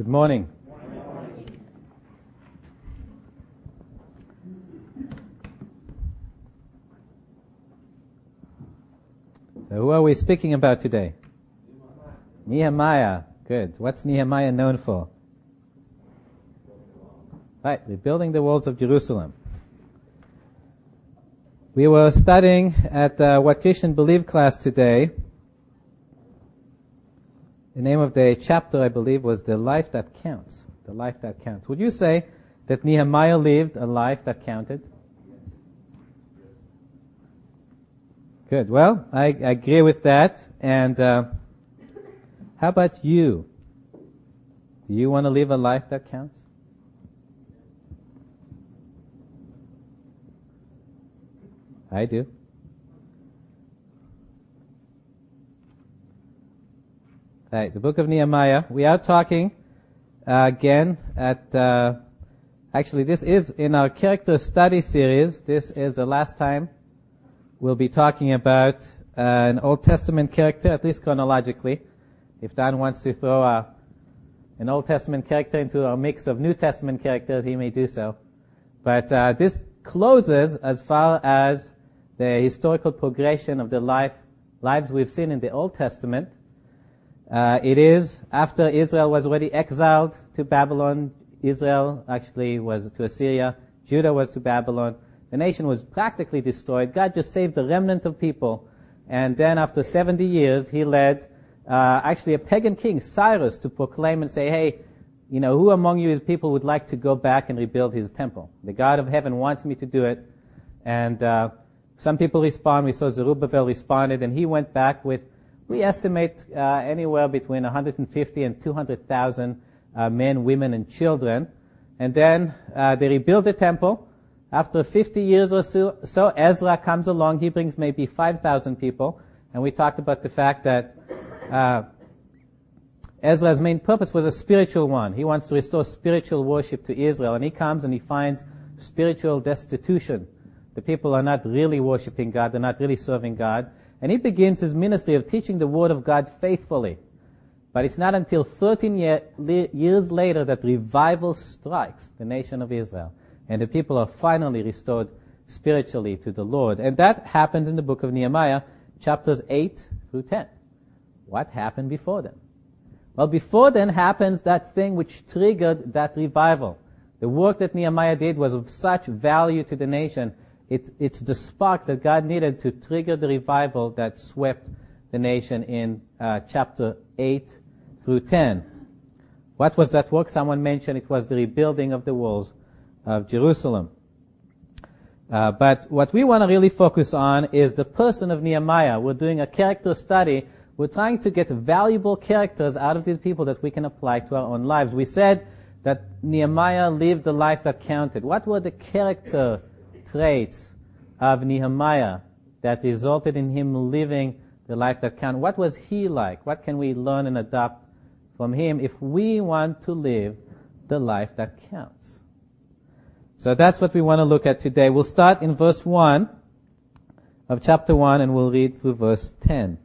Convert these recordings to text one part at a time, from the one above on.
Good morning. So who are we speaking about today? Nehemiah. Good. What's Nehemiah known for? Right, rebuilding the walls of Jerusalem. We were studying at uh, What Christian Believe class today. The name of the chapter, I believe, was The Life That Counts. The Life That Counts. Would you say that Nehemiah lived a life that counted? Good. Well, I, I agree with that. And uh, how about you? Do you want to live a life that counts? I do. The book of Nehemiah. We are talking uh, again at. Uh, actually, this is in our character study series. This is the last time we'll be talking about uh, an Old Testament character, at least chronologically. If Dan wants to throw a, an Old Testament character into a mix of New Testament characters, he may do so. But uh, this closes as far as the historical progression of the life lives we've seen in the Old Testament. Uh, it is after Israel was already exiled to Babylon. Israel actually was to Assyria. Judah was to Babylon. The nation was practically destroyed. God just saved the remnant of people. And then after 70 years, he led uh, actually a pagan king, Cyrus, to proclaim and say, hey, you know, who among you people would like to go back and rebuild his temple? The God of heaven wants me to do it. And uh, some people respond. We saw Zerubbabel responded, and he went back with we estimate uh, anywhere between 150 and 200,000 uh, men, women, and children. And then uh, they rebuild the temple. After 50 years or so, so, Ezra comes along. He brings maybe 5,000 people. And we talked about the fact that uh, Ezra's main purpose was a spiritual one. He wants to restore spiritual worship to Israel. And he comes and he finds spiritual destitution. The people are not really worshiping God. They're not really serving God. And he begins his ministry of teaching the Word of God faithfully. But it's not until 13 year, years later that revival strikes the nation of Israel. And the people are finally restored spiritually to the Lord. And that happens in the book of Nehemiah, chapters 8 through 10. What happened before then? Well, before then happens that thing which triggered that revival. The work that Nehemiah did was of such value to the nation it, it's the spark that God needed to trigger the revival that swept the nation in uh, chapter 8 through 10. What was that work? Someone mentioned it was the rebuilding of the walls of Jerusalem. Uh, but what we want to really focus on is the person of Nehemiah. We're doing a character study. We're trying to get valuable characters out of these people that we can apply to our own lives. We said that Nehemiah lived the life that counted. What were the character traits of Nehemiah that resulted in him living the life that counts. What was he like? What can we learn and adopt from him if we want to live the life that counts? So that's what we want to look at today. We'll start in verse 1 of chapter 1 and we'll read through verse 10.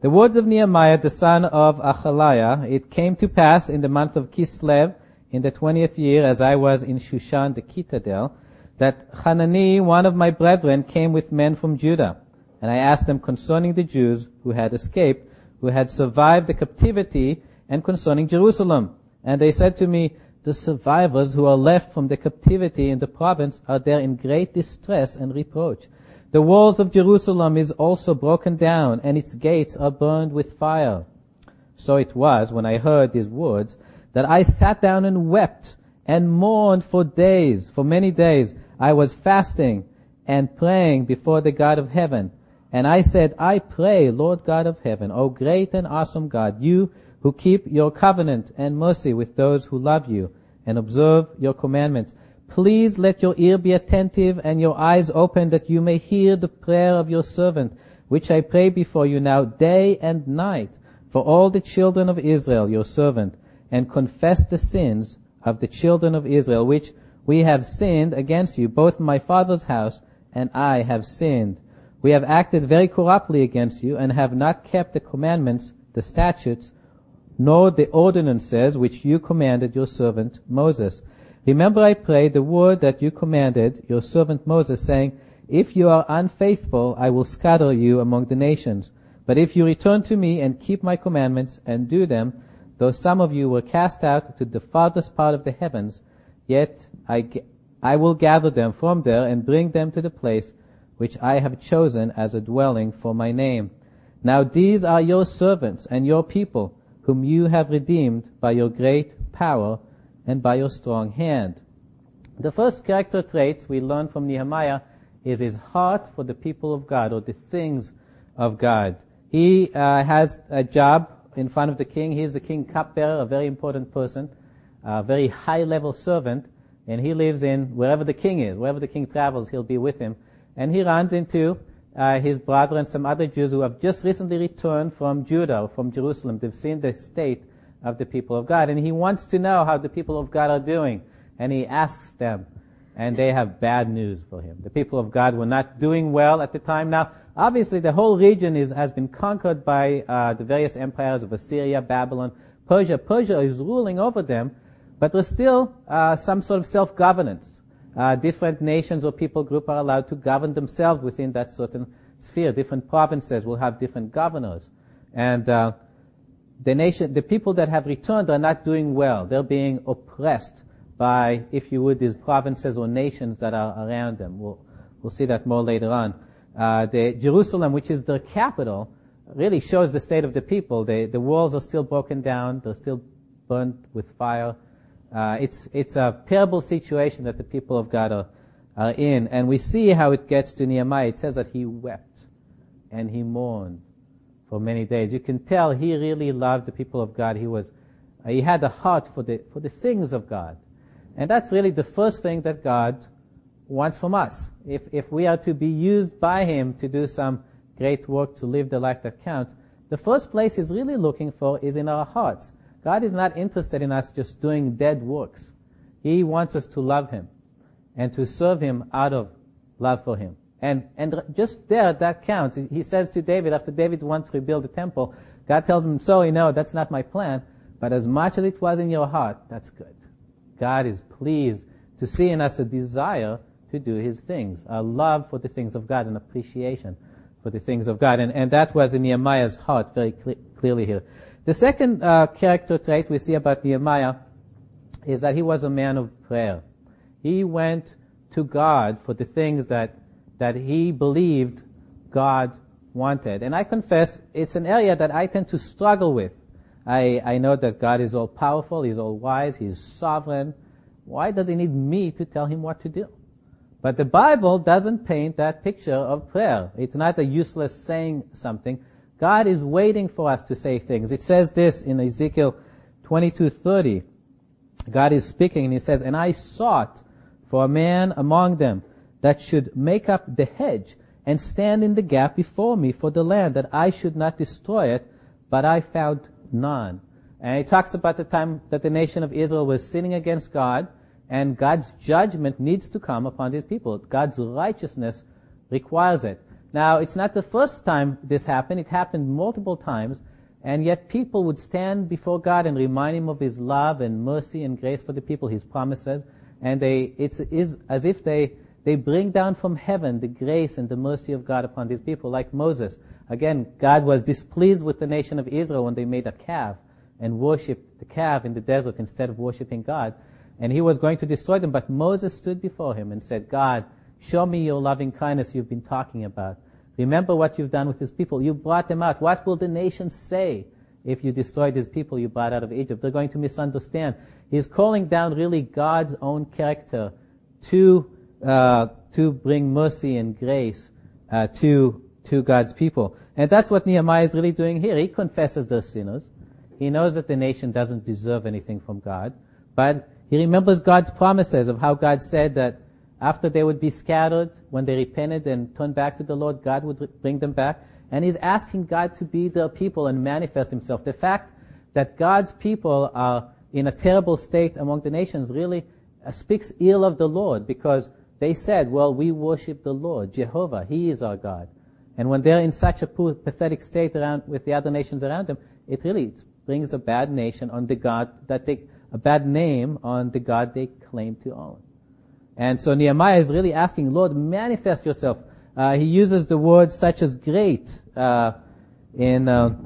The words of Nehemiah, the son of Hachaliah, it came to pass in the month of Kislev, in the twentieth year, as I was in Shushan the Citadel, that Hanani, one of my brethren, came with men from Judah. And I asked them concerning the Jews who had escaped, who had survived the captivity, and concerning Jerusalem. And they said to me, the survivors who are left from the captivity in the province are there in great distress and reproach. The walls of Jerusalem is also broken down, and its gates are burned with fire. So it was, when I heard these words, that I sat down and wept and mourned for days, for many days. I was fasting and praying before the God of heaven. And I said, I pray, Lord God of heaven, O great and awesome God, you who keep your covenant and mercy with those who love you and observe your commandments. Please let your ear be attentive and your eyes open that you may hear the prayer of your servant, which I pray before you now day and night for all the children of Israel, your servant, and confess the sins of the children of Israel, which we have sinned against you. Both my father's house and I have sinned. We have acted very corruptly against you and have not kept the commandments, the statutes, nor the ordinances which you commanded your servant Moses. Remember, I pray, the word that you commanded your servant Moses, saying, If you are unfaithful, I will scatter you among the nations. But if you return to me and keep my commandments and do them, though some of you were cast out to the farthest part of the heavens, yet I, I will gather them from there and bring them to the place which I have chosen as a dwelling for my name. Now these are your servants and your people, whom you have redeemed by your great power and by your strong hand. The first character trait we learn from Nehemiah is his heart for the people of God or the things of God. He uh, has a job in front of the king. He's the king cupbearer, a very important person, a very high level servant, and he lives in wherever the king is. Wherever the king travels, he'll be with him. And he runs into uh, his brother and some other Jews who have just recently returned from Judah, from Jerusalem. They've seen the state of the people of God, and he wants to know how the people of God are doing. And he asks them, and they have bad news for him. The people of God were not doing well at the time. Now, Obviously, the whole region is, has been conquered by uh, the various empires of Assyria, Babylon, Persia. Persia is ruling over them, but there's still uh, some sort of self-governance. Uh, different nations or people group are allowed to govern themselves within that certain sphere. Different provinces will have different governors, and uh, the nation, the people that have returned are not doing well. They're being oppressed by, if you would, these provinces or nations that are around them. We'll, we'll see that more later on uh, the Jerusalem, which is the capital, really shows the state of the people. They, the walls are still broken down. They're still burnt with fire. Uh, it's it's a terrible situation that the people of God are, are in, and we see how it gets to Nehemiah. It says that he wept and he mourned for many days. You can tell he really loved the people of God. He was uh, he had a heart for the for the things of God, and that's really the first thing that God wants from us. If, if we are to be used by Him to do some great work to live the life that counts, the first place He's really looking for is in our hearts. God is not interested in us just doing dead works. He wants us to love Him and to serve Him out of love for Him. And, and just there, that counts. He says to David, after David wants to rebuild the temple, God tells him, sorry, no, that's not my plan, but as much as it was in your heart, that's good. God is pleased to see in us a desire to do his things, a love for the things of God, an appreciation for the things of God. And, and that was in Nehemiah's heart very cl- clearly here. The second uh, character trait we see about Nehemiah is that he was a man of prayer. He went to God for the things that, that he believed God wanted. And I confess, it's an area that I tend to struggle with. I, I know that God is all powerful, He's all wise, He's sovereign. Why does He need me to tell Him what to do? But the Bible doesn't paint that picture of prayer. It's not a useless saying something. God is waiting for us to say things. It says this in Ezekiel 22:30. God is speaking and he says, "And I sought for a man among them that should make up the hedge and stand in the gap before me for the land that I should not destroy it, but I found none." And he talks about the time that the nation of Israel was sinning against God and God's judgment needs to come upon these people. God's righteousness requires it. Now, it's not the first time this happened. It happened multiple times. And yet people would stand before God and remind Him of His love and mercy and grace for the people, His promises. And they, it's is as if they, they bring down from heaven the grace and the mercy of God upon these people, like Moses. Again, God was displeased with the nation of Israel when they made a calf and worshipped the calf in the desert instead of worshiping God and he was going to destroy them. But Moses stood before him and said, God, show me your loving kindness you've been talking about. Remember what you've done with these people. You brought them out. What will the nations say if you destroy these people you brought out of Egypt? They're going to misunderstand. He's calling down really God's own character to uh, to bring mercy and grace uh, to to God's people, and that's what Nehemiah is really doing here. He confesses they're sinners. He knows that the nation doesn't deserve anything from God, but he remembers God's promises of how God said that after they would be scattered, when they repented and turned back to the Lord, God would bring them back. And he's asking God to be their people and manifest himself. The fact that God's people are in a terrible state among the nations really uh, speaks ill of the Lord because they said, well, we worship the Lord, Jehovah. He is our God. And when they're in such a poor, pathetic state around with the other nations around them, it really brings a bad nation on the God that they, a bad name on the God they claim to own. And so Nehemiah is really asking, Lord, manifest yourself. Uh, he uses the word such as great uh, in uh,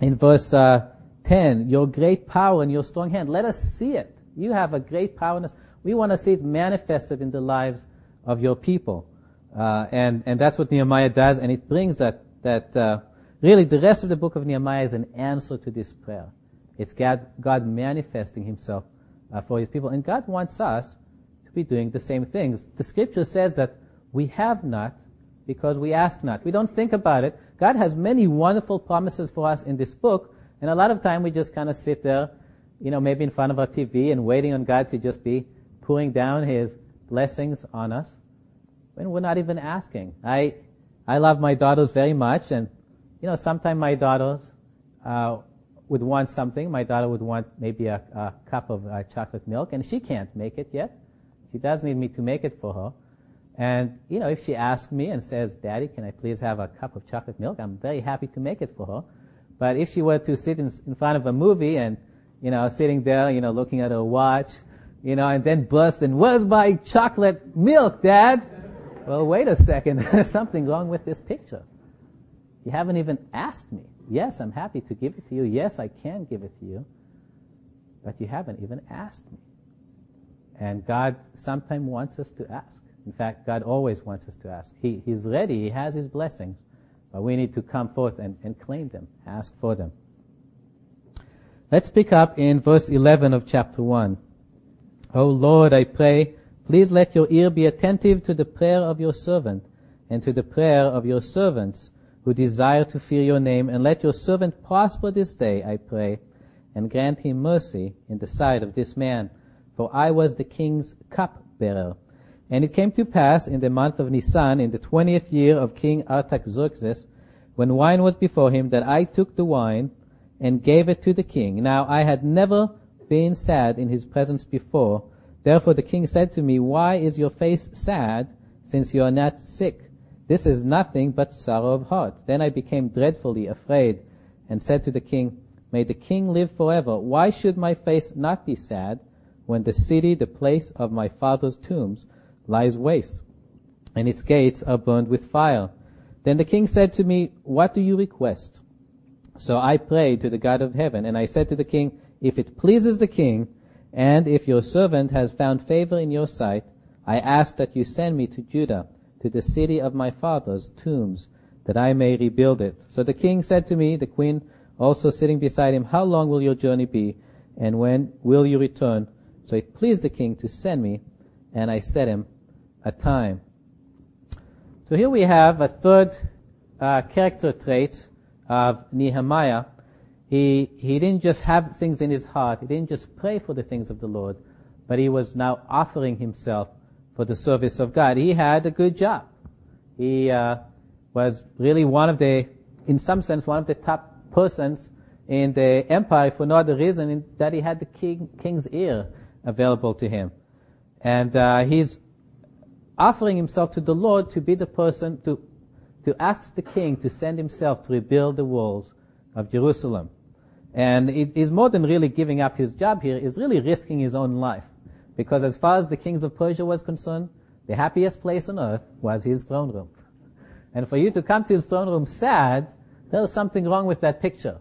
in verse uh, 10. Your great power and your strong hand. Let us see it. You have a great power. We want to see it manifested in the lives of your people. Uh, and, and that's what Nehemiah does, and it brings that, that, uh, really the rest of the book of Nehemiah is an answer to this prayer. It's God, God manifesting himself uh, for his people, and God wants us to be doing the same things. The scripture says that we have not because we ask not. We don't think about it. God has many wonderful promises for us in this book, and a lot of time we just kind of sit there, you know, maybe in front of our TV and waiting on God to just be pouring down His blessings on us when we're not even asking. I, I love my daughters very much and, you know, sometimes my daughters, uh, would want something. My daughter would want maybe a, a cup of uh, chocolate milk and she can't make it yet. She does need me to make it for her. And, you know, if she asks me and says, Daddy, can I please have a cup of chocolate milk? I'm very happy to make it for her. But if she were to sit in, in front of a movie and, you know, sitting there, you know, looking at her watch, you know, and then burst and, where's my chocolate milk, Dad? Well, wait a second. There's something wrong with this picture. You haven't even asked me. Yes, I'm happy to give it to you. Yes, I can give it to you. But you haven't even asked me. And God sometimes wants us to ask. In fact, God always wants us to ask. He, he's ready. He has His blessings. But we need to come forth and, and claim them, ask for them. Let's pick up in verse 11 of chapter 1. O Lord, I pray, please let your ear be attentive to the prayer of your servant and to the prayer of your servants who desire to fear your name, and let your servant prosper this day, I pray, and grant him mercy in the sight of this man. For I was the king's cup cupbearer and it came to pass in the month of Nisan, in the twentieth year of King Artaxerxes, when wine was before him, that I took the wine and gave it to the king. Now I had never been sad in his presence before. Therefore the king said to me, Why is your face sad, since you are not sick? This is nothing but sorrow of heart. Then I became dreadfully afraid, and said to the king, May the king live forever. Why should my face not be sad, when the city, the place of my father's tombs, lies waste, and its gates are burned with fire. Then the king said to me, What do you request? So I prayed to the God of heaven, and I said to the king, If it pleases the king, and if your servant has found favor in your sight, I ask that you send me to Judah, to the city of my father's tombs, that I may rebuild it. So the king said to me, the queen also sitting beside him, How long will your journey be, and when will you return? So it pleased the king to send me, and I set him a time. So here we have a third uh, character trait of Nehemiah. He, he didn't just have things in his heart. He didn't just pray for the things of the Lord, but he was now offering himself for the service of God. He had a good job. He uh, was really one of the, in some sense, one of the top persons in the empire for no other reason that he had the king, king's ear available to him. And uh, he's offering himself to the Lord to be the person to, to ask the king to send himself to rebuild the walls of Jerusalem. And it is more than really giving up his job here; is really risking his own life. Because as far as the kings of Persia was concerned, the happiest place on earth was his throne room. And for you to come to his throne room sad, there was something wrong with that picture.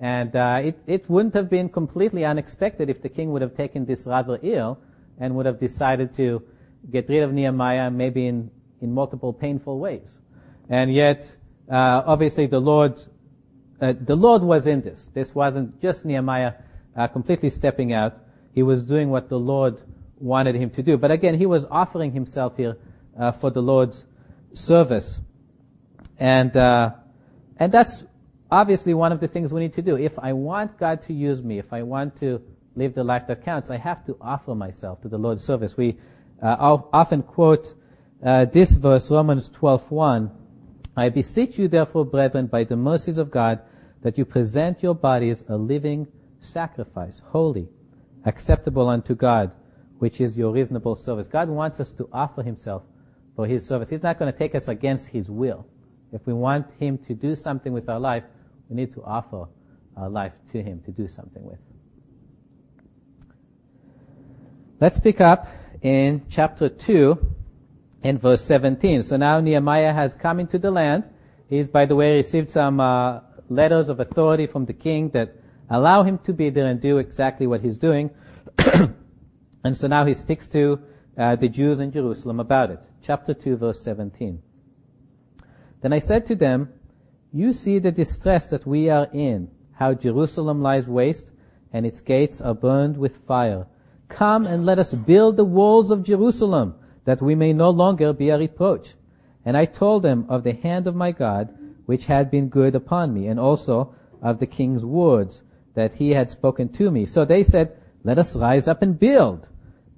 And uh, it, it wouldn't have been completely unexpected if the king would have taken this rather ill and would have decided to get rid of Nehemiah maybe in, in multiple painful ways. And yet, uh, obviously the Lord, uh, the Lord was in this. This wasn't just Nehemiah uh, completely stepping out. He was doing what the Lord wanted him to do. But again, he was offering himself here uh, for the Lord's service. And, uh, and that's obviously one of the things we need to do. If I want God to use me, if I want to live the life that counts, I have to offer myself to the Lord's service. We uh, often quote uh, this verse, Romans 12:1. I beseech you, therefore, brethren, by the mercies of God, that you present your bodies a living sacrifice, holy, acceptable unto God, which is your reasonable service. God wants us to offer Himself for His service. He's not going to take us against His will. If we want Him to do something with our life, we need to offer our life to Him to do something with. Let's pick up in chapter 2 in verse 17. So now Nehemiah has come into the land. He's, by the way, received some uh, letters of authority from the king that allow him to be there and do exactly what he's doing. and so now he speaks to uh, the Jews in Jerusalem about it. Chapter 2, verse 17. Then I said to them, You see the distress that we are in, how Jerusalem lies waste, and its gates are burned with fire. Come and let us build the walls of Jerusalem, that we may no longer be a reproach. And I told them of the hand of my God, which had been good upon me, and also of the king's words that he had spoken to me. So they said, Let us rise up and build.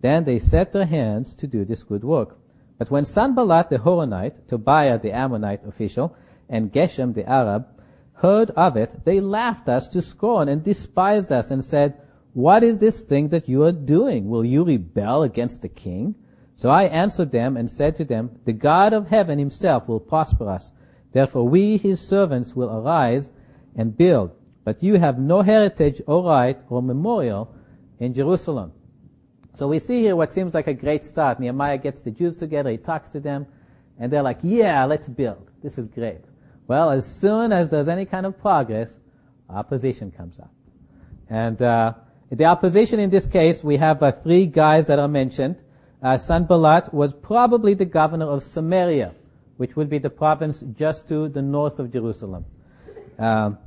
Then they set their hands to do this good work. But when Sanballat the Horonite, Tobiah the Ammonite official, and Geshem the Arab heard of it, they laughed us to scorn and despised us and said, What is this thing that you are doing? Will you rebel against the king? So I answered them and said to them, The God of heaven himself will prosper us. Therefore we, his servants, will arise and build. But you have no heritage or right or memorial in Jerusalem. So we see here what seems like a great start. Nehemiah gets the Jews together, he talks to them, and they're like, yeah, let's build. This is great. Well, as soon as there's any kind of progress, opposition comes up. And uh, the opposition in this case, we have uh, three guys that are mentioned. Uh, Sanballat was probably the governor of Samaria, which would be the province just to the north of Jerusalem. Um,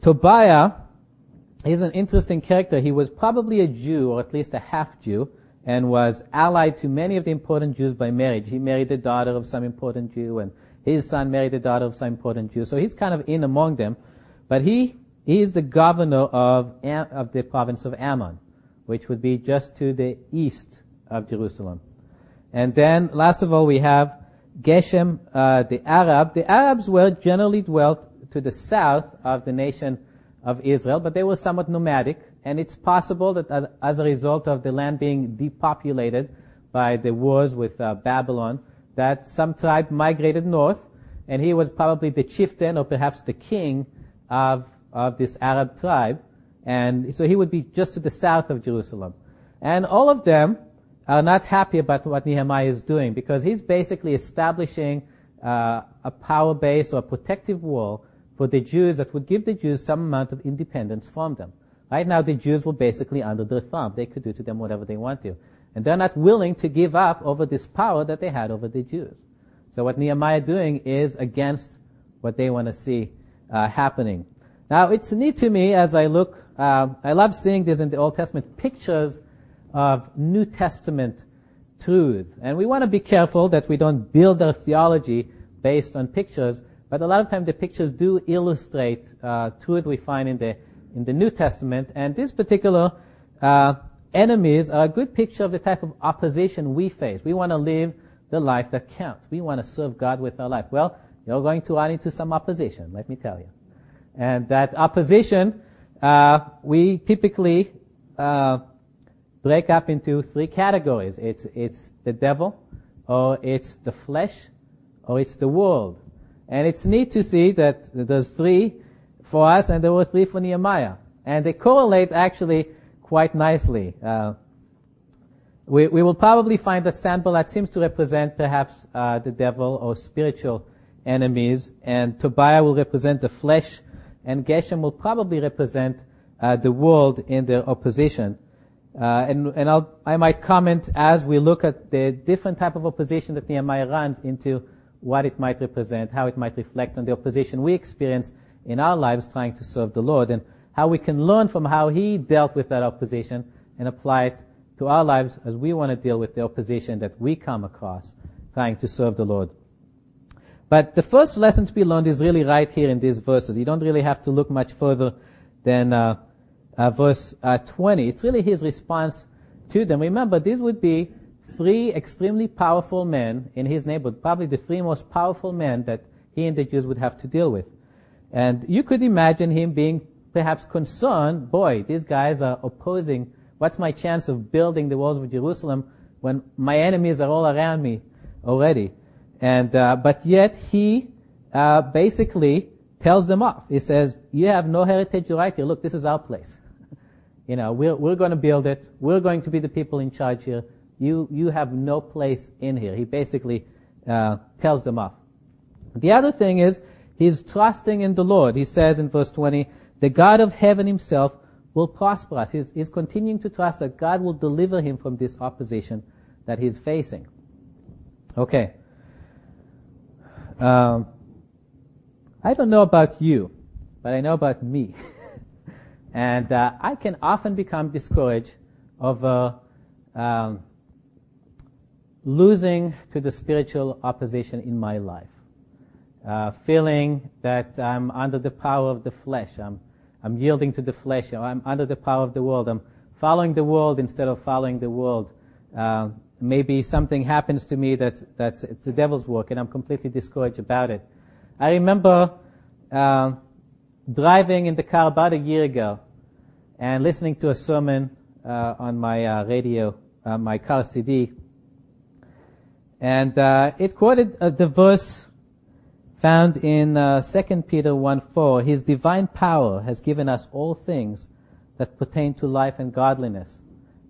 Tobiah is an interesting character. He was probably a Jew, or at least a half Jew, and was allied to many of the important Jews by marriage. He married the daughter of some important Jew, and his son married the daughter of some important Jew. So he's kind of in among them. But he, he is the governor of, of the province of Ammon, which would be just to the east of Jerusalem. And then, last of all, we have Geshem, uh, the Arab. The Arabs were generally dwelt to the south of the nation of Israel, but they were somewhat nomadic, and it's possible that as a result of the land being depopulated by the wars with uh, Babylon, that some tribe migrated north, and he was probably the chieftain or perhaps the king of, of this Arab tribe, and so he would be just to the south of Jerusalem. And all of them are not happy about what Nehemiah is doing because he's basically establishing uh, a power base or a protective wall for the Jews that would give the Jews some amount of independence from them. Right now, the Jews were basically under their thumb. They could do to them whatever they want to. And they're not willing to give up over this power that they had over the Jews. So what Nehemiah doing is against what they want to see uh, happening. Now, it's neat to me as I look, uh, I love seeing this in the Old Testament, pictures of New Testament truth. And we want to be careful that we don't build our theology based on pictures, but a lot of times the pictures do illustrate uh, truth we find in the in the New Testament, and these particular uh, enemies are a good picture of the type of opposition we face. We want to live the life that counts. We want to serve God with our life. Well, you're going to run into some opposition, let me tell you. And that opposition, uh, we typically uh, break up into three categories. It's it's the devil, or it's the flesh, or it's the world. And it's neat to see that there's three for us and there were three for Nehemiah. And they correlate actually quite nicely. Uh, we, we will probably find Sanballat that seems to represent perhaps uh, the devil or spiritual enemies, and Tobiah will represent the flesh, and Geshem will probably represent uh, the world in their opposition. Uh, and and I'll, I might comment as we look at the different type of opposition that Nehemiah runs into what it might represent, how it might reflect on the opposition we experience in our lives trying to serve the Lord, and how we can learn from how He dealt with that opposition and apply it to our lives as we want to deal with the opposition that we come across trying to serve the Lord. But the first lesson to be learned is really right here in these verses. You don't really have to look much further than uh, uh, verse uh, 20. It's really his response to them. Remember, these would be three extremely powerful men in his neighborhood, probably the three most powerful men that he and the Jews would have to deal with. And you could imagine him being perhaps concerned, boy, these guys are opposing, what's my chance of building the walls of Jerusalem when my enemies are all around me already? And, uh, but yet he, uh, basically tells them off. He says, you have no heritage right here. Look, this is our place. You know, we're, we're going to build it. We're going to be the people in charge here. You, you have no place in here. He basically uh, tells them off. The other thing is, he's trusting in the Lord. He says in verse 20, the God of heaven himself will prosper us. He's, he's continuing to trust that God will deliver him from this opposition that he's facing. Okay. Um, I don't know about you, but I know about me. And uh, I can often become discouraged over um, losing to the spiritual opposition in my life. Uh, feeling that I'm under the power of the flesh. I'm, I'm yielding to the flesh. I'm under the power of the world. I'm following the world instead of following the world. Uh, maybe something happens to me that's, that's, it's the devil's work and I'm completely discouraged about it. I remember, uh, driving in the car about a year ago and listening to a sermon uh, on my uh, radio, uh, my car CD, and uh, it quoted uh, the verse found in uh, 2 Peter 1:4. His divine power has given us all things that pertain to life and godliness.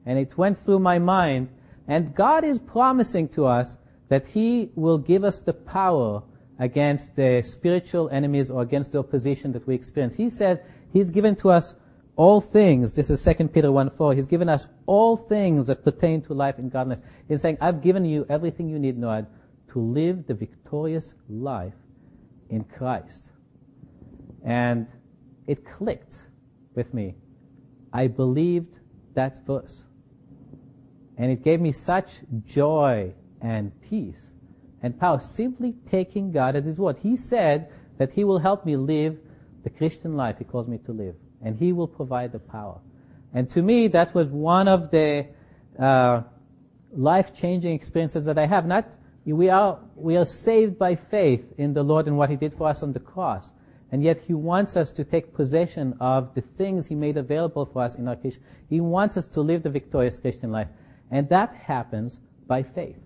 And it went through my mind, and God is promising to us that He will give us the power against the spiritual enemies or against the opposition that we experience. He says He's given to us all things. This is 2 Peter 1 4. He's given us all things that pertain to life and godliness. He's saying, I've given you everything you need, Noah, to live the victorious life in Christ. And it clicked with me. I believed that verse. And it gave me such joy and peace and power simply taking God at His word. He said that He will help me live the Christian life He calls me to live. And He will provide the power. And to me, that was one of the uh, life-changing experiences that I have. Not we are we are saved by faith in the Lord and what He did for us on the cross, and yet He wants us to take possession of the things He made available for us in our Christian. He wants us to live the victorious Christian life, and that happens by faith.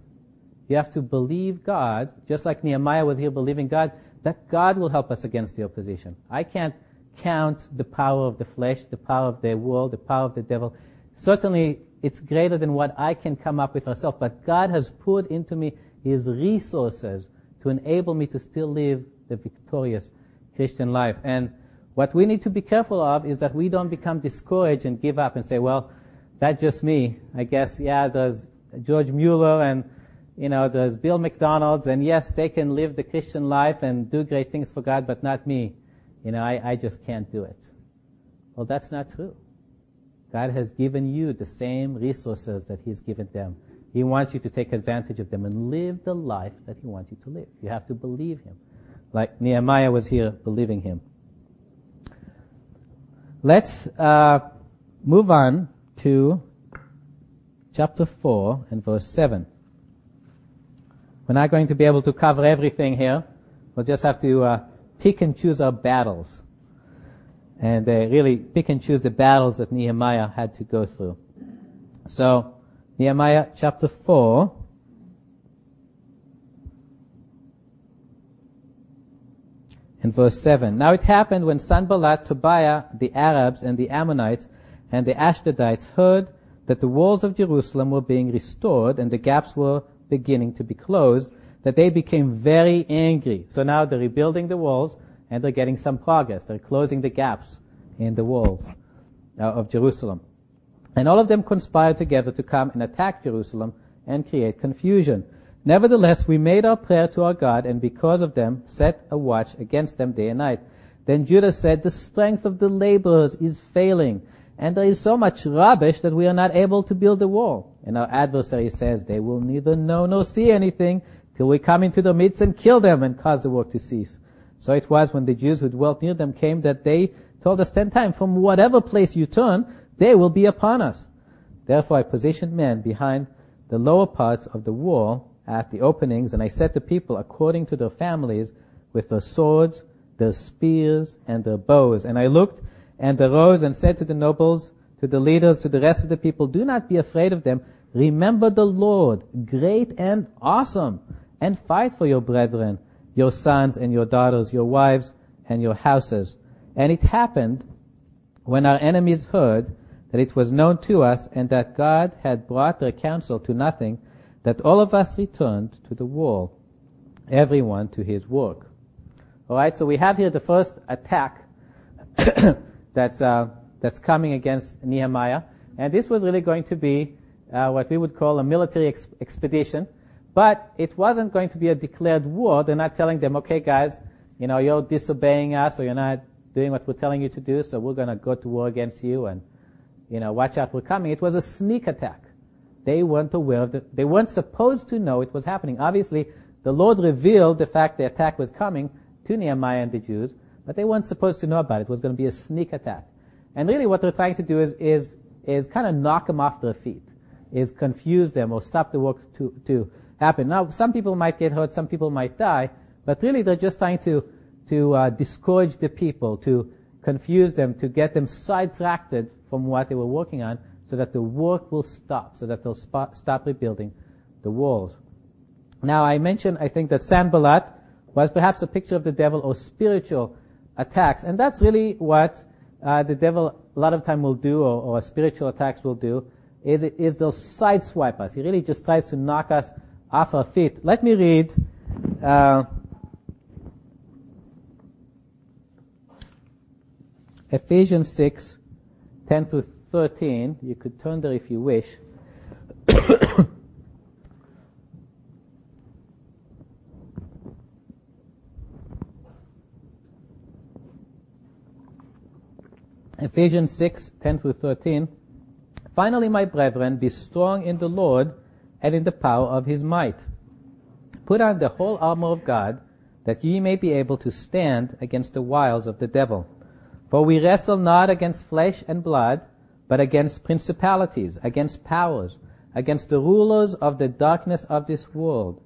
You have to believe God, just like Nehemiah was here believing God, that God will help us against the opposition. I can't count the power of the flesh, the power of the world, the power of the devil. Certainly, it's greater than what I can come up with myself, but God has put into me His resources to enable me to still live the victorious Christian life. And what we need to be careful of is that we don't become discouraged and give up and say, well, that's just me. I guess, yeah, there's George Mueller and, you know, there's Bill MacDonald's and yes, they can live the Christian life and do great things for God, but not me. You know, I, I just can't do it. Well, that's not true. God has given you the same resources that He's given them. He wants you to take advantage of them and live the life that He wants you to live. You have to believe Him. Like Nehemiah was here believing Him. Let's uh, move on to chapter 4 and verse 7. We're not going to be able to cover everything here. We'll just have to uh, pick and choose our battles. And they really pick and choose the battles that Nehemiah had to go through. So, Nehemiah chapter 4, and verse 7. Now it happened when Sanballat, Tobiah, the Arabs, and the Ammonites, and the Ashdodites heard that the walls of Jerusalem were being restored and the gaps were beginning to be closed, that they became very angry. So now they're rebuilding the walls and they're getting some progress. They're closing the gaps in the walls uh, of Jerusalem. And all of them conspired together to come and attack Jerusalem and create confusion. Nevertheless, we made our prayer to our God and because of them set a watch against them day and night. Then Judah said, the strength of the laborers is failing and there is so much rubbish that we are not able to build a wall. And our adversary says, they will neither know nor see anything till we come into their midst and kill them and cause the work to cease. So it was when the Jews who dwelt near them came that they told us ten times, from whatever place you turn, they will be upon us. Therefore I positioned men behind the lower parts of the wall at the openings, and I set the people according to their families with their swords, their spears, and their bows. And I looked and arose and said to the nobles, to the leaders, to the rest of the people, do not be afraid of them. Remember the Lord, great and awesome and fight for your brethren, your sons and your daughters, your wives and your houses. And it happened when our enemies heard that it was known to us and that God had brought their counsel to nothing, that all of us returned to the wall, everyone to his work. Alright, so we have here the first attack that's, uh, that's coming against Nehemiah. And this was really going to be uh, what we would call a military ex- expedition. But it wasn't going to be a declared war. They're not telling them, okay guys, you know, you're disobeying us or you're not doing what we're telling you to do, so we're gonna go to war against you and, you know, watch out, we're coming. It was a sneak attack. They weren't aware of it. They weren't supposed to know it was happening. Obviously, the Lord revealed the fact the attack was coming to Nehemiah and the Jews, but they weren't supposed to know about it. It was going to be a sneak attack. And really what they're trying to do is, is, is kind of knock them off their feet, is confuse them or stop the work to, to happen. Now, some people might get hurt, some people might die, but really they're just trying to, to uh, discourage the people, to confuse them, to get them sidetracked from what they were working on, so that the work will stop, so that they'll stop rebuilding the walls. Now, I mentioned, I think that Sanballat was perhaps a picture of the devil or spiritual attacks, and that's really what uh, the devil a lot of time will do, or, or spiritual attacks will do, is, is they'll sideswipe us. He really just tries to knock us off our feet. Let me read uh, Ephesians 6, 10 through 13. You could turn there if you wish. Ephesians 6, 10 through 13. Finally, my brethren, be strong in the Lord and in the power of his might. Put on the whole armor of God, that ye may be able to stand against the wiles of the devil. For we wrestle not against flesh and blood, but against principalities, against powers, against the rulers of the darkness of this world,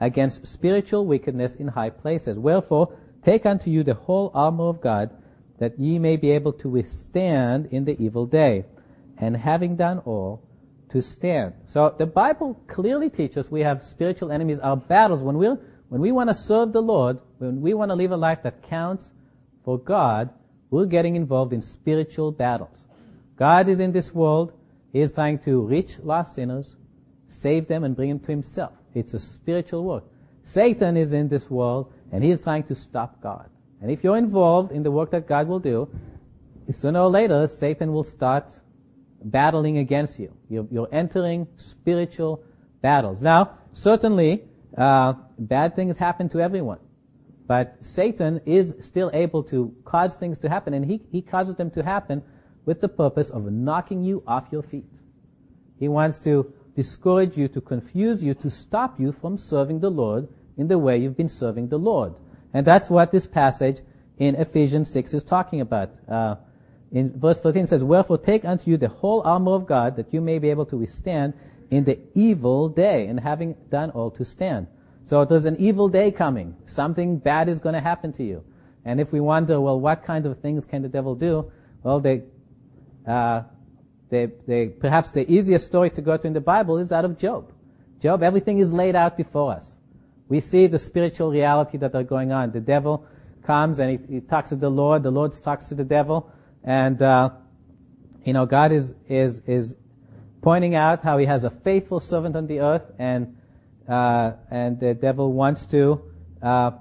against spiritual wickedness in high places. Wherefore, take unto you the whole armor of God, that ye may be able to withstand in the evil day, and having done all, to stand. So the Bible clearly teaches we have spiritual enemies, our battles. When we when we want to serve the Lord, when we want to live a life that counts for God, we're getting involved in spiritual battles. God is in this world. He is trying to reach lost sinners, save them, and bring them to Himself. It's a spiritual work. Satan is in this world, and he is trying to stop God. And if you're involved in the work that God will do, sooner or later, Satan will start battling against you. You're, you're entering spiritual battles. Now, certainly, uh, bad things happen to everyone. But Satan is still able to cause things to happen, and he, he causes them to happen with the purpose of knocking you off your feet. He wants to discourage you, to confuse you, to stop you from serving the Lord in the way you've been serving the Lord. And that's what this passage in Ephesians 6 is talking about. Uh, in verse 13 it says, Wherefore take unto you the whole armor of God, that you may be able to withstand in the evil day, and having done all to stand. So there's an evil day coming. Something bad is going to happen to you. And if we wonder, well, what kind of things can the devil do? Well, they, uh, they, they, perhaps the easiest story to go to in the Bible is that of Job. Job, everything is laid out before us. We see the spiritual reality that are going on. The devil comes and he, he talks to the Lord. The Lord talks to the devil, and uh, you know God is is is pointing out how He has a faithful servant on the earth, and uh, and the devil wants to uh,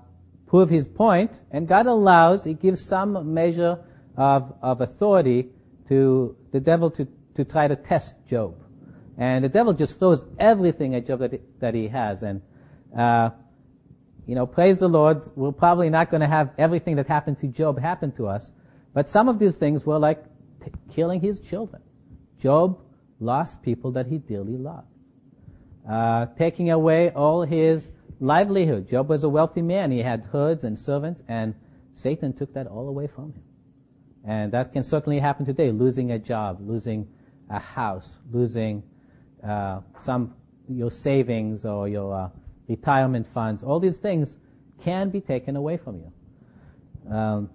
prove his point, and God allows. He gives some measure of of authority to the devil to to try to test Job, and the devil just throws everything at Job that he, that he has, and uh, you know, praise the Lord, we're probably not going to have everything that happened to Job happen to us, but some of these things were like t- killing his children. Job lost people that he dearly loved. Uh, taking away all his livelihood. Job was a wealthy man. He had herds and servants, and Satan took that all away from him. And that can certainly happen today. Losing a job, losing a house, losing uh, some your savings or your uh, retirement funds, all these things can be taken away from you. Um,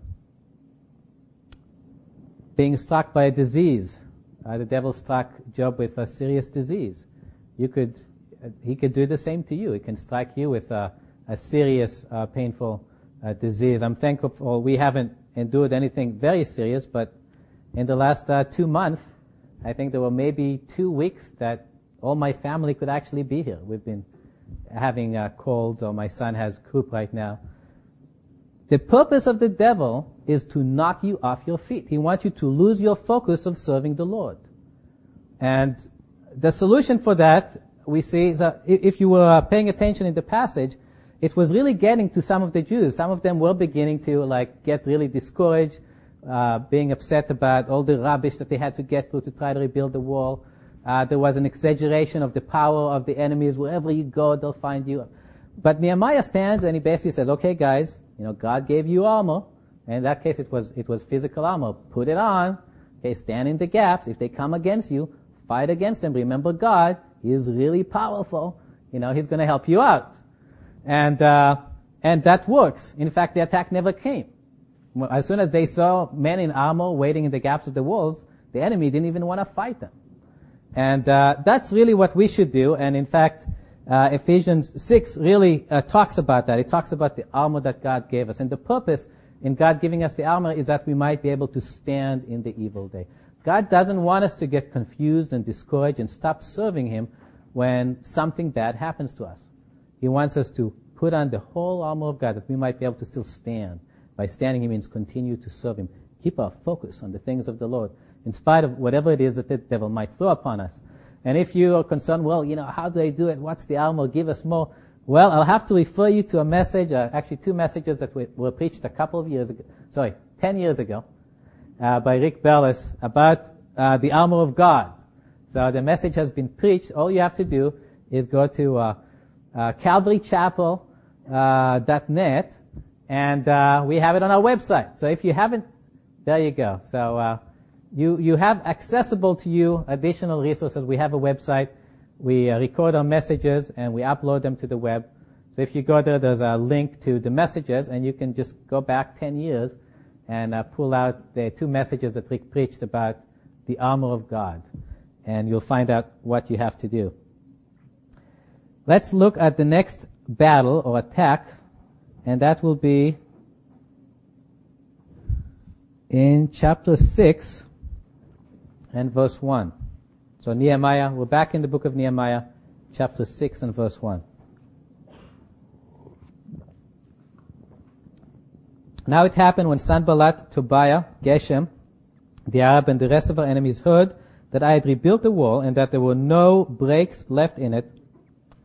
being struck by a disease, uh, the devil struck Job with a serious disease. You could, uh, he could do the same to you. He can strike you with a, a serious, uh, painful uh, disease. I'm thankful we haven't endured anything very serious, but in the last uh, two months, I think there were maybe two weeks that all my family could actually be here. We've been having uh, colds, or my son has croup right now. The purpose of the devil is to knock you off your feet. He wants you to lose your focus of serving the Lord. And the solution for that, we see, is, uh, if you were paying attention in the passage, it was really getting to some of the Jews. Some of them were beginning to like get really discouraged, uh, being upset about all the rubbish that they had to get through to try to rebuild the wall. Uh, there was an exaggeration of the power of the enemies. Wherever you go, they'll find you. But Nehemiah stands and he basically says, "Okay, guys, you know, God gave you armor. And in that case, it was it was physical armor. Put it on. Okay, stand in the gaps. If they come against you, fight against them. Remember, God is really powerful. You know, He's to help you out." And, uh, and that works. In fact, the attack never came. As soon as they saw men in armor waiting in the gaps of the walls, the enemy didn't even want to fight them. And uh, that's really what we should do. And in fact, uh, Ephesians 6 really uh, talks about that. It talks about the armor that God gave us. And the purpose in God giving us the armor is that we might be able to stand in the evil day. God doesn't want us to get confused and discouraged and stop serving Him when something bad happens to us. He wants us to put on the whole armor of God that we might be able to still stand. By standing, he means continue to serve him. Keep our focus on the things of the Lord, in spite of whatever it is that the devil might throw upon us. And if you are concerned, well, you know, how do I do it? What's the armor? Give us more. Well, I'll have to refer you to a message, uh, actually two messages that were, were, preached a couple of years ago, sorry, ten years ago, uh, by Rick Bellis about uh, the armor of God. So the message has been preached. All you have to do is go to uh, uh, calvarychapel.net, and uh, we have it on our website. So if you haven't, there you go. So you you have accessible to you additional resources. We have a website. We uh, record our messages and we upload them to the web. So if you go there, there's a link to the messages, and you can just go back 10 years and uh, pull out the two messages that Rick preached about the armor of God, and you'll find out what you have to do. Let's look at the next battle or attack, and that will be in chapter 6 and verse 1. So Nehemiah, we're back in the book of Nehemiah, chapter 6 and verse 1. Now it happened when Sanballat, Tobiah, Geshem, the Arab and the rest of our enemies heard that I had rebuilt the wall and that there were no breaks left in it,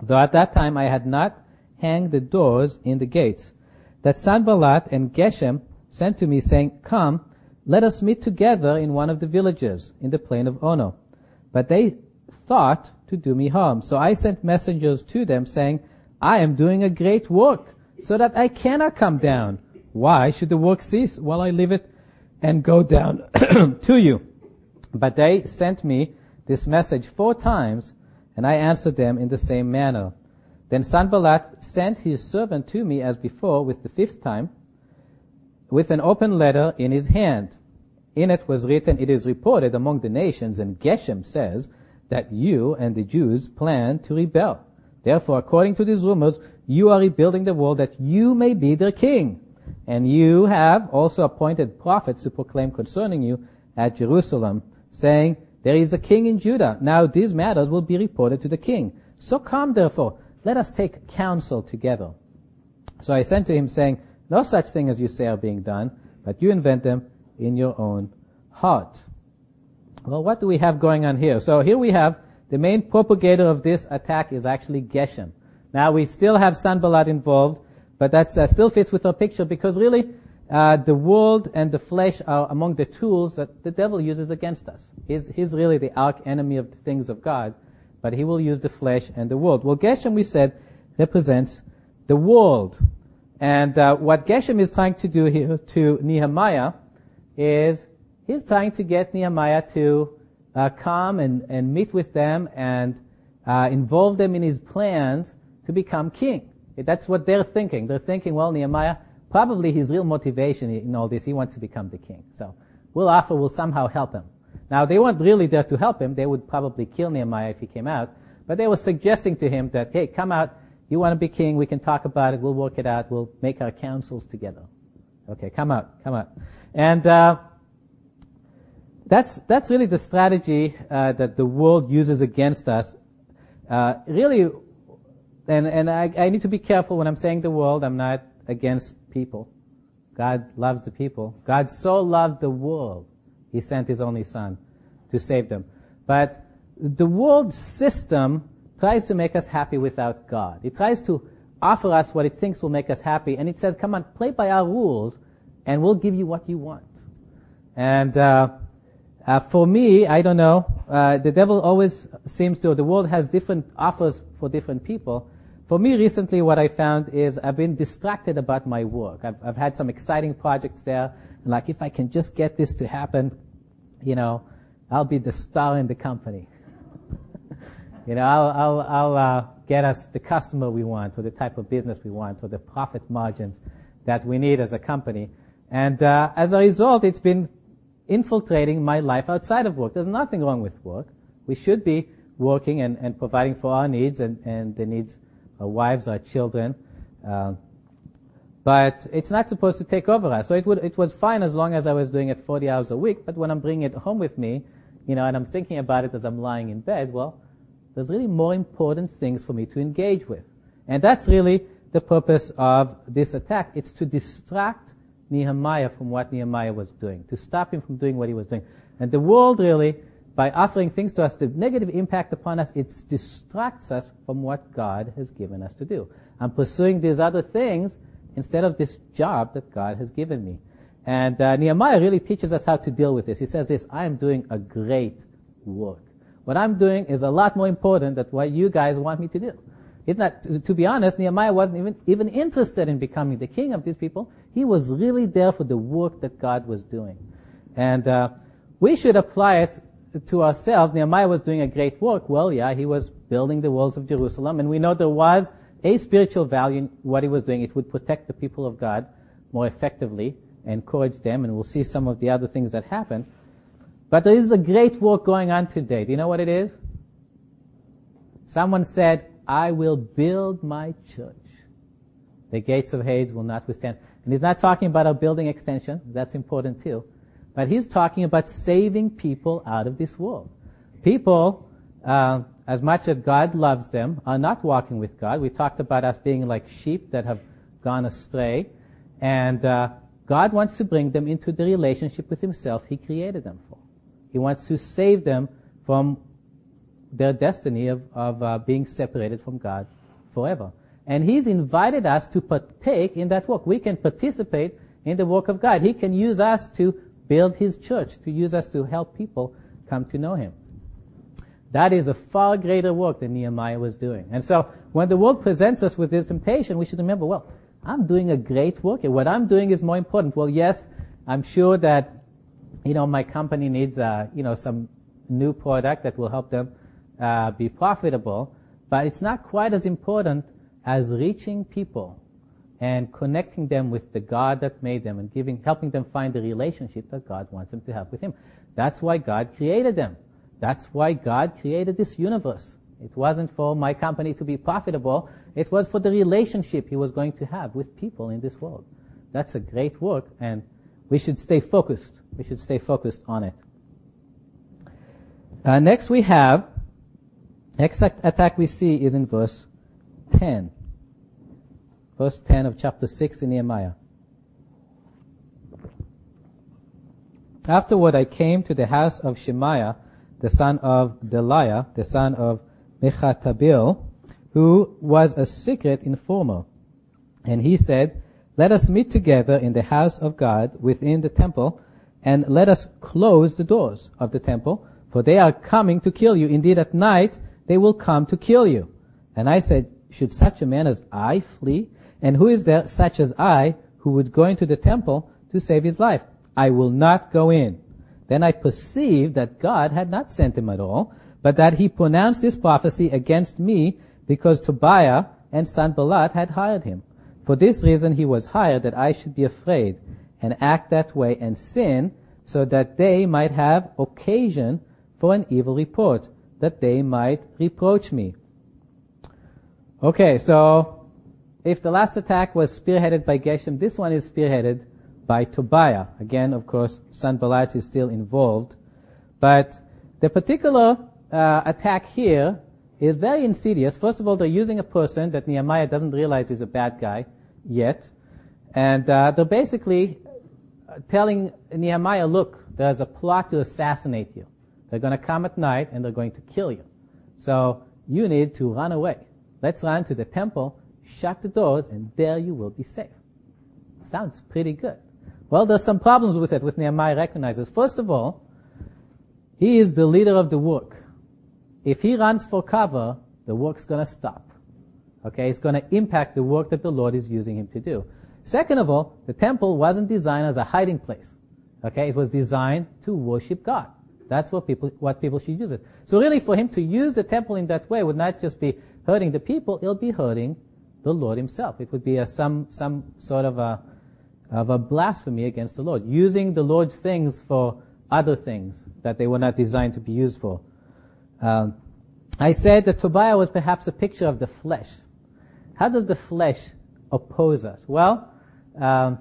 though at that time I had not hanged the doors in the gates, that Sanballat and Geshem sent to me saying, Come, let us meet together in one of the villages in the plain of Ono. But they thought to do me harm. So I sent messengers to them saying, I am doing a great work, so that I cannot come down. Why should the work cease while I leave it and go down to you? But they sent me this message four times, and I answered them in the same manner. Then Sanballat sent his servant to me as before with the fifth time, with an open letter in his hand. In it was written, it is reported among the nations, and Geshem says, that you and the Jews plan to rebel. Therefore, according to these rumors, you are rebuilding the wall that you may be their king. And you have also appointed prophets to proclaim concerning you at Jerusalem, saying, there is a king in Judah. Now these matters will be reported to the king. So come therefore, let us take counsel together. So I sent to him saying, no such thing as you say are being done, but you invent them in your own heart. Well, what do we have going on here? So here we have the main propagator of this attack is actually Geshem. Now we still have Sanballat involved, but that uh, still fits with our picture because really uh, the world and the flesh are among the tools that the devil uses against us. He's, he's really the arch enemy of the things of God, but he will use the flesh and the world. Well, Geshem, we said, represents the world. And uh, what Geshem is trying to do here to Nehemiah is he's trying to get Nehemiah to uh, come and, and meet with them and uh, involve them in his plans to become king. That's what they're thinking. They're thinking, well, Nehemiah, probably his real motivation in all this, he wants to become the king. So we'll offer, we'll somehow help him. Now they weren't really there to help him. They would probably kill Nehemiah if he came out. But they were suggesting to him that, hey, come out, You want to be king? We can talk about it. We'll work it out. We'll make our councils together. Okay, come out, come out. And uh, that's that's really the strategy uh, that the world uses against us. Uh, really, and and I, I need to be careful when I'm saying the world. I'm not against people. God loves the people. God so loved the world, He sent His only Son to save them. But the world system tries to make us happy without God. It tries to offer us what it thinks will make us happy, and it says, "Come on, play by our rules, and we'll give you what you want." And uh, uh, for me, I don't know. Uh, the devil always seems to. The world has different offers for different people. For me, recently, what I found is I've been distracted about my work. I've, I've had some exciting projects there, and like if I can just get this to happen, you know, I'll be the star in the company. you know, I'll, I'll, I'll uh, get us the customer we want, or the type of business we want, or the profit margins that we need as a company. And uh, as a result, it's been infiltrating my life outside of work. There's nothing wrong with work. We should be working and, and providing for our needs and, and the needs of our wives, our children. Uh, but it's not supposed to take over us. So it would, it was fine as long as I was doing it 40 hours a week, but when I'm bringing it home with me, you know, and I'm thinking about it as I'm lying in bed, well, there's really more important things for me to engage with. And that's really the purpose of this attack. It's to distract Nehemiah from what Nehemiah was doing, to stop him from doing what he was doing. And the world really, by offering things to us, the negative impact upon us, it distracts us from what God has given us to do. I'm pursuing these other things instead of this job that God has given me. And uh, Nehemiah really teaches us how to deal with this. He says this, I am doing a great work. What I'm doing is a lot more important than what you guys want me to do. It's not, to, be honest, Nehemiah wasn't even, even interested in becoming the king of these people. He was really there for the work that God was doing. And uh, we should apply it to ourselves. Nehemiah was doing a great work. Well, yeah, he was building the walls of Jerusalem, and we know there was a spiritual value in what he was doing. It would protect the people of God more effectively, encourage them, and we'll see some of the other things that happen. But there is a great work going on today. Do you know what it is? Someone said, I will build my church. The gates of Hades will not withstand. And he's not talking about a building extension. That's important too. But he's talking about saving people out of this world. People, uh, as much as God loves them, are not walking with God. We talked about us being like sheep that have gone astray. And uh, God wants to bring them into the relationship with Himself He created them for. He wants to save them from their destiny of, of uh, being separated from God forever. And He's invited us to partake in that work. We can participate in the work of God. He can use us to build His church, to use us to help people come to know Him. That is a far greater work than Nehemiah was doing. And so, when the world presents us with this temptation, we should remember, well, I'm doing a great work and What I'm doing is more important. Well, yes, I'm sure that, you know, my company needs, uh, you know, some new product that will help them uh, be profitable, but it's not quite as important as reaching people and connecting them with the God that made them and giving, helping them find the relationship that God wants them to have with Him. That's why God created them. That's why God created this universe. It wasn't for my company to be profitable. It was for the relationship He was going to have with people in this world. That's a great work and we should stay focused. We should stay focused on it. Uh, next we have Next attack we see is in verse 10. Verse 10 of chapter 6 in Nehemiah. Afterward I came to the house of Shemaiah, the son of Delaiah, the son of Mehetabel, who was a secret informer. And he said, Let us meet together in the house of God within the temple, and let us close the doors of the temple, for they are coming to kill you. Indeed, at night they will come to kill you. And I said, should such a man as I flee? And who is there such as I who would go into the temple to save his life? I will not go in. Then I perceived that God had not sent him at all, but that he pronounced this prophecy against me because Tobiah and Sanballat had hired him. For this reason he was hired that I should be afraid and act that way and sin so that they might have occasion for an evil report that they might reproach me. Okay, so if the last attack was spearheaded by Geshem, this one is spearheaded by Tobiah. Again, of course, Sanballat is still involved. But the particular uh, attack here is very insidious. First of all, they're using a person that Nehemiah doesn't realize is a bad guy yet. And uh, they're basically telling Nehemiah, look, there's a plot to assassinate you. They're going to come at night and they're going to kill you. So you need to run away. Let's run to the temple, shut the doors, and there you will be safe. Sounds pretty good. Well, there's some problems with it, which Nehemiah recognizes. First of all, he is the leader of the work. If he runs for cover, the work's gonna stop. Okay, it's gonna impact the work that the Lord is using him to do. Second of all, the temple wasn't designed as a hiding place. Okay, it was designed to worship God. That's what people, what people should use it. So really for him to use the temple in that way would not just be hurting the people, it'll be hurting the Lord himself. It would be a, some, some sort of a, of a blasphemy against the Lord, using the Lord's things for other things that they were not designed to be used for. Um, I said that Tobiah was perhaps a picture of the flesh. How does the flesh oppose us? Well, um,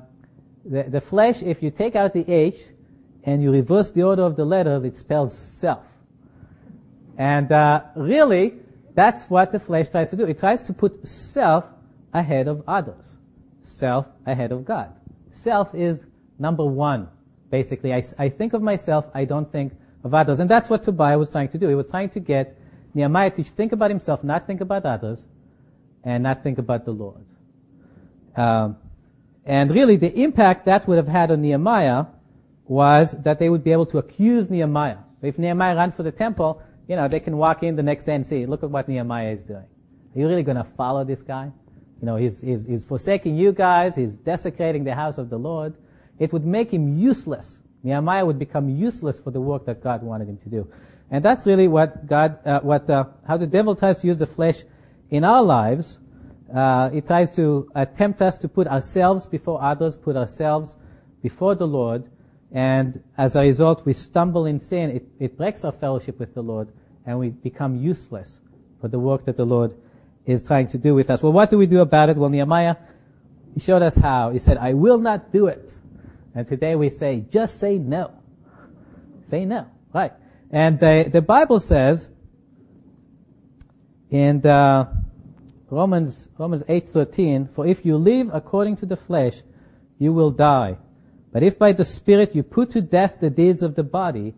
the, the flesh, if you take out the H and you reverse the order of the letters, it spells self. And uh, really, that's what the flesh tries to do. It tries to put self ahead of others. Self ahead of God. Self is number one, basically. I, I think of myself, I don't think of others. And that's what Tobiah was trying to do. He was trying to get Nehemiah to think about himself, not think about others, and not think about the Lord. Um, and really, the impact that would have had on Nehemiah was that they would be able to accuse Nehemiah. If Nehemiah runs for the temple, you know, they can walk in the next day and see, look at what Nehemiah is doing. Are you really going to follow this guy? You know, he's, he's, he's forsaking you guys. He's desecrating the house of the Lord. It would make him useless. Nehemiah would become useless for the work that God wanted him to do. And that's really what God, uh, what, uh, how the devil tries to use the flesh in our lives uh, tries to attempt us to put ourselves before others, put ourselves before the Lord, and as a result, we stumble in sin. It, it breaks our fellowship with the Lord, and we become useless for the work that the Lord is trying to do with us. Well, what do we do about it? Well, Nehemiah, he showed us how. He said, I will not do it. And today we say, just say no. Say no. Right. And the, the Bible says, in the, Romans, Romans 8:13, for if you live according to the flesh, you will die. But if by the Spirit you put to death the deeds of the body,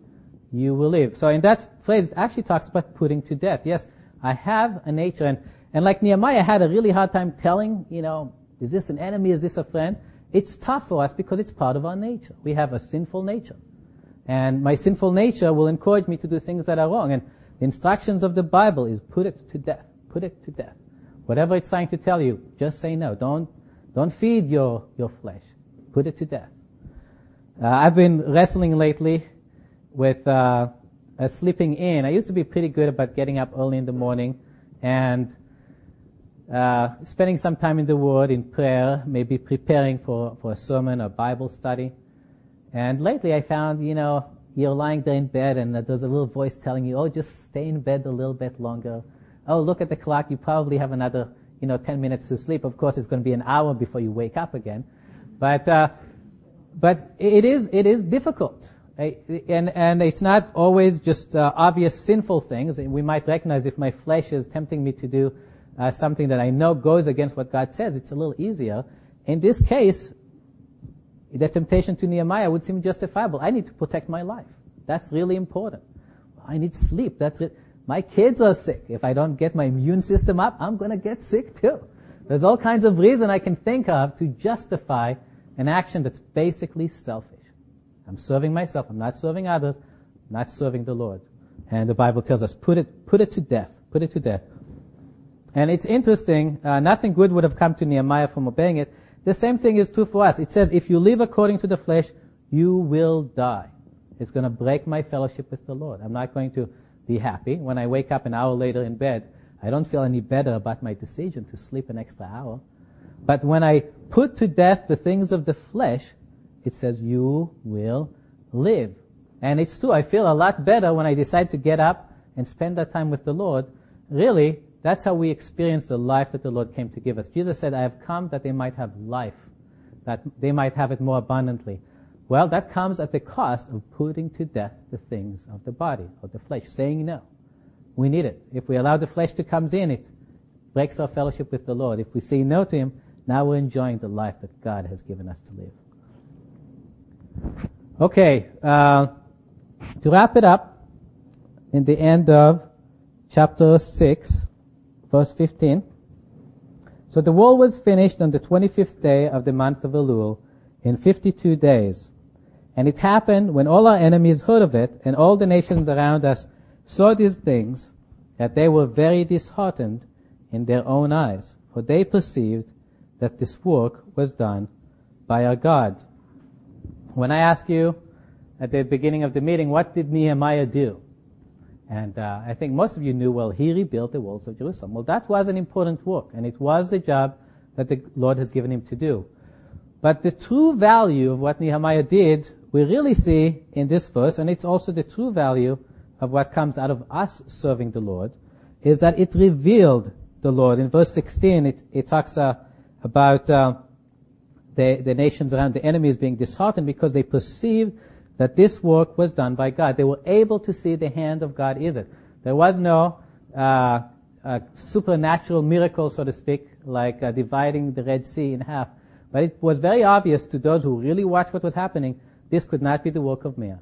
you will live. So in that phrase, it actually talks about putting to death. Yes, I have a nature, and, and like Nehemiah had a really hard time telling, you know, is this an enemy, is this a friend? It's tough for us because it's part of our nature. We have a sinful nature. And my sinful nature will encourage me to do things that are wrong. And the instructions of the Bible is put it to death. Put it to death. Whatever it's trying to tell you, just say no. Don't, don't feed your, your flesh. Put it to death. Uh, I've been wrestling lately with uh, sleeping in. I used to be pretty good about getting up early in the morning and uh, spending some time in the Word, in prayer, maybe preparing for, for a sermon or Bible study. And lately I found, you know, you're lying there in bed and there's a little voice telling you, oh, just stay in bed a little bit longer oh, look at the clock, you probably have another, you know, 10 minutes to sleep. Of course, it's going to be an hour before you wake up again. But, uh, but it is, it is difficult. And, and it's not always just uh, obvious sinful things. We might recognize if my flesh is tempting me to do uh, something that I know goes against what God says, it's a little easier. In this case, the temptation to Nehemiah would seem justifiable. I need to protect my life. That's really important. I need sleep. That's it. My kids are sick. If I don't get my immune system up, I'm gonna get sick too. There's all kinds of reason I can think of to justify an action that's basically selfish. I'm serving myself. I'm not serving others. I'm not serving the Lord. And the Bible tells us, put it, put it to death. Put it to death. And it's interesting, uh, nothing good would have come to Nehemiah from obeying it. The same thing is true for us. It says, if you live according to the flesh, you will die. It's going to break my fellowship with the Lord. I'm not going to be happy. When I wake up an hour later in bed, I don't feel any better about my decision to sleep an extra hour. But when I put to death the things of the flesh, it says, you will live. And it's true, I feel a lot better when I decide to get up and spend that time with the Lord. Really, That's how we experience the life that the Lord came to give us. Jesus said, I have come that they might have life, that they might have it more abundantly. Well, that comes at the cost of putting to death the things of the body, of the flesh, saying no. We need it. If we allow the flesh to come in, it breaks our fellowship with the Lord. If we say no to Him, now we're enjoying the life that God has given us to live. Okay, uh, to wrap it up, in the end of chapter 6, verse 15. So the wall was finished on the 25th day of the month of Elul in 52 days. And it happened when all our enemies heard of it and all the nations around us saw these things that they were very disheartened in their own eyes, for they perceived that this work was done by our God. When I ask you at the beginning of the meeting, what did Nehemiah do? And uh, I think most of you knew, well, he rebuilt the walls of Jerusalem. Well, that was an important work, and it was the job that the Lord has given him to do. But the true value of what Nehemiah did, we really see in this verse, and it's also the true value of what comes out of us serving the Lord, is that it revealed the Lord. In verse 16, it, it talks uh, about uh, the, the nations around the enemies being disheartened because they perceived that this work was done by God. They were able to see the hand of God is it. There was no uh, supernatural miracle, so to speak, like uh, dividing the Red Sea in half. But it was very obvious to those who really watched what was happening, this could not be the work of man.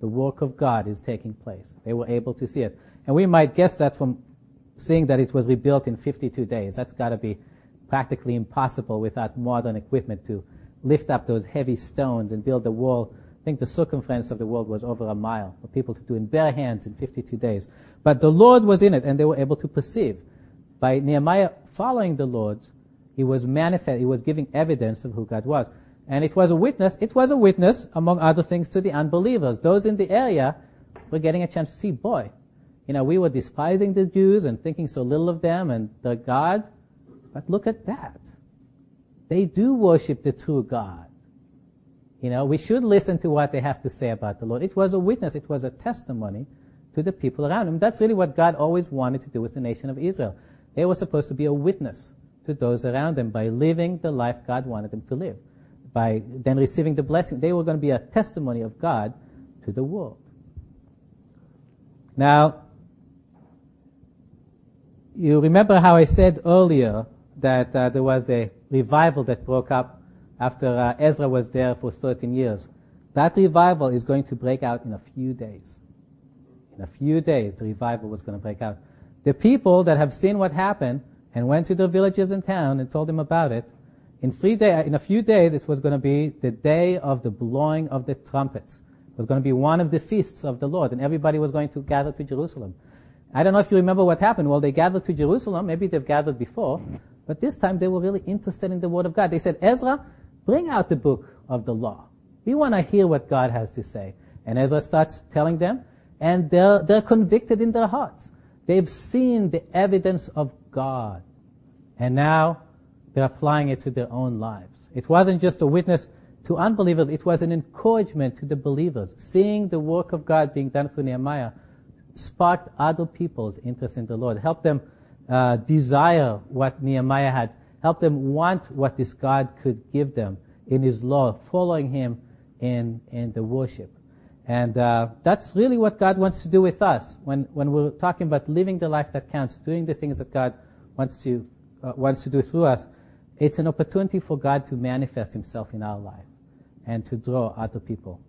The work of God is taking place. They were able to see it. And we might guess that from seeing that it was rebuilt in 52 days. That's gotta be practically impossible without modern equipment to lift up those heavy stones and build a wall I think the circumference of the world was over a mile for people to do in bare hands in 52 days. But the Lord was in it and they were able to perceive. By Nehemiah following the Lord, he was manifest, he was giving evidence of who God was. And it was a witness, it was a witness, among other things, to the unbelievers. Those in the area were getting a chance to see, boy, you know, we were despising the Jews and thinking so little of them and their God. But look at that. They do worship the true God. You know, we should listen to what they have to say about the Lord. It was a witness, it was a testimony to the people around him. That's really what God always wanted to do with the nation of Israel. They were supposed to be a witness to those around them by living the life God wanted them to live. By then receiving the blessing, they were going to be a testimony of God to the world. Now, you remember how I said earlier that uh, there was the revival that broke up after uh, Ezra was there for 13 years. That revival is going to break out in a few days. In a few days, the revival was going to break out. The people that have seen what happened and went to their villages and town and told them about it, in three day, in a few days, it was going to be the day of the blowing of the trumpets. It was going to be one of the feasts of the Lord, and everybody was going to gather to Jerusalem. I don't know if you remember what happened. Well, they gathered to Jerusalem. Maybe they've gathered before, but this time they were really interested in the Word of God. They said, Ezra, Bring out the book of the law. We want to hear what God has to say. And Ezra starts telling them, and they're, they're convicted in their hearts. They've seen the evidence of God. And now they're applying it to their own lives. It wasn't just a witness to unbelievers, it was an encouragement to the believers. Seeing the work of God being done through Nehemiah sparked other people's interest in the Lord, helped them uh, desire what Nehemiah had Help them want what this God could give them in His law, following Him in, in the worship. And uh, that's really what God wants to do with us when, when we're talking about living the life that counts, doing the things that God wants to, uh, wants to do through us. It's an opportunity for God to manifest Himself in our life and to draw other people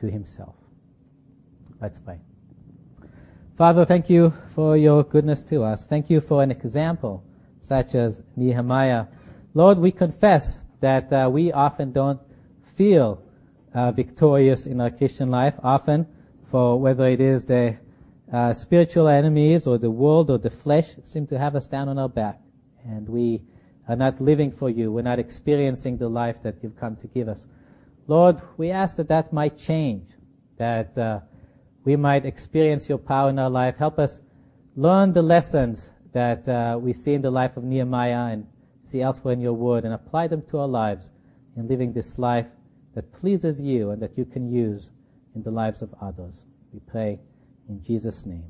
to Himself. Let's pray. Father, thank you for your goodness to us. Thank you for an example such as Nehemiah. Lord, we confess that uh, we often don't feel uh, victorious in our Christian life, often for whether it is the uh, spiritual enemies or the world or the flesh seem to have us down on our back. And we are not living for you. We're not experiencing the life that you've come to give us. Lord, we ask that that might change, that uh, we might experience your power in our life. Help us learn the lessons that uh, we see in the life of Nehemiah and see elsewhere in your word and apply them to our lives in living this life that pleases you and that you can use in the lives of others. We pray in Jesus' name.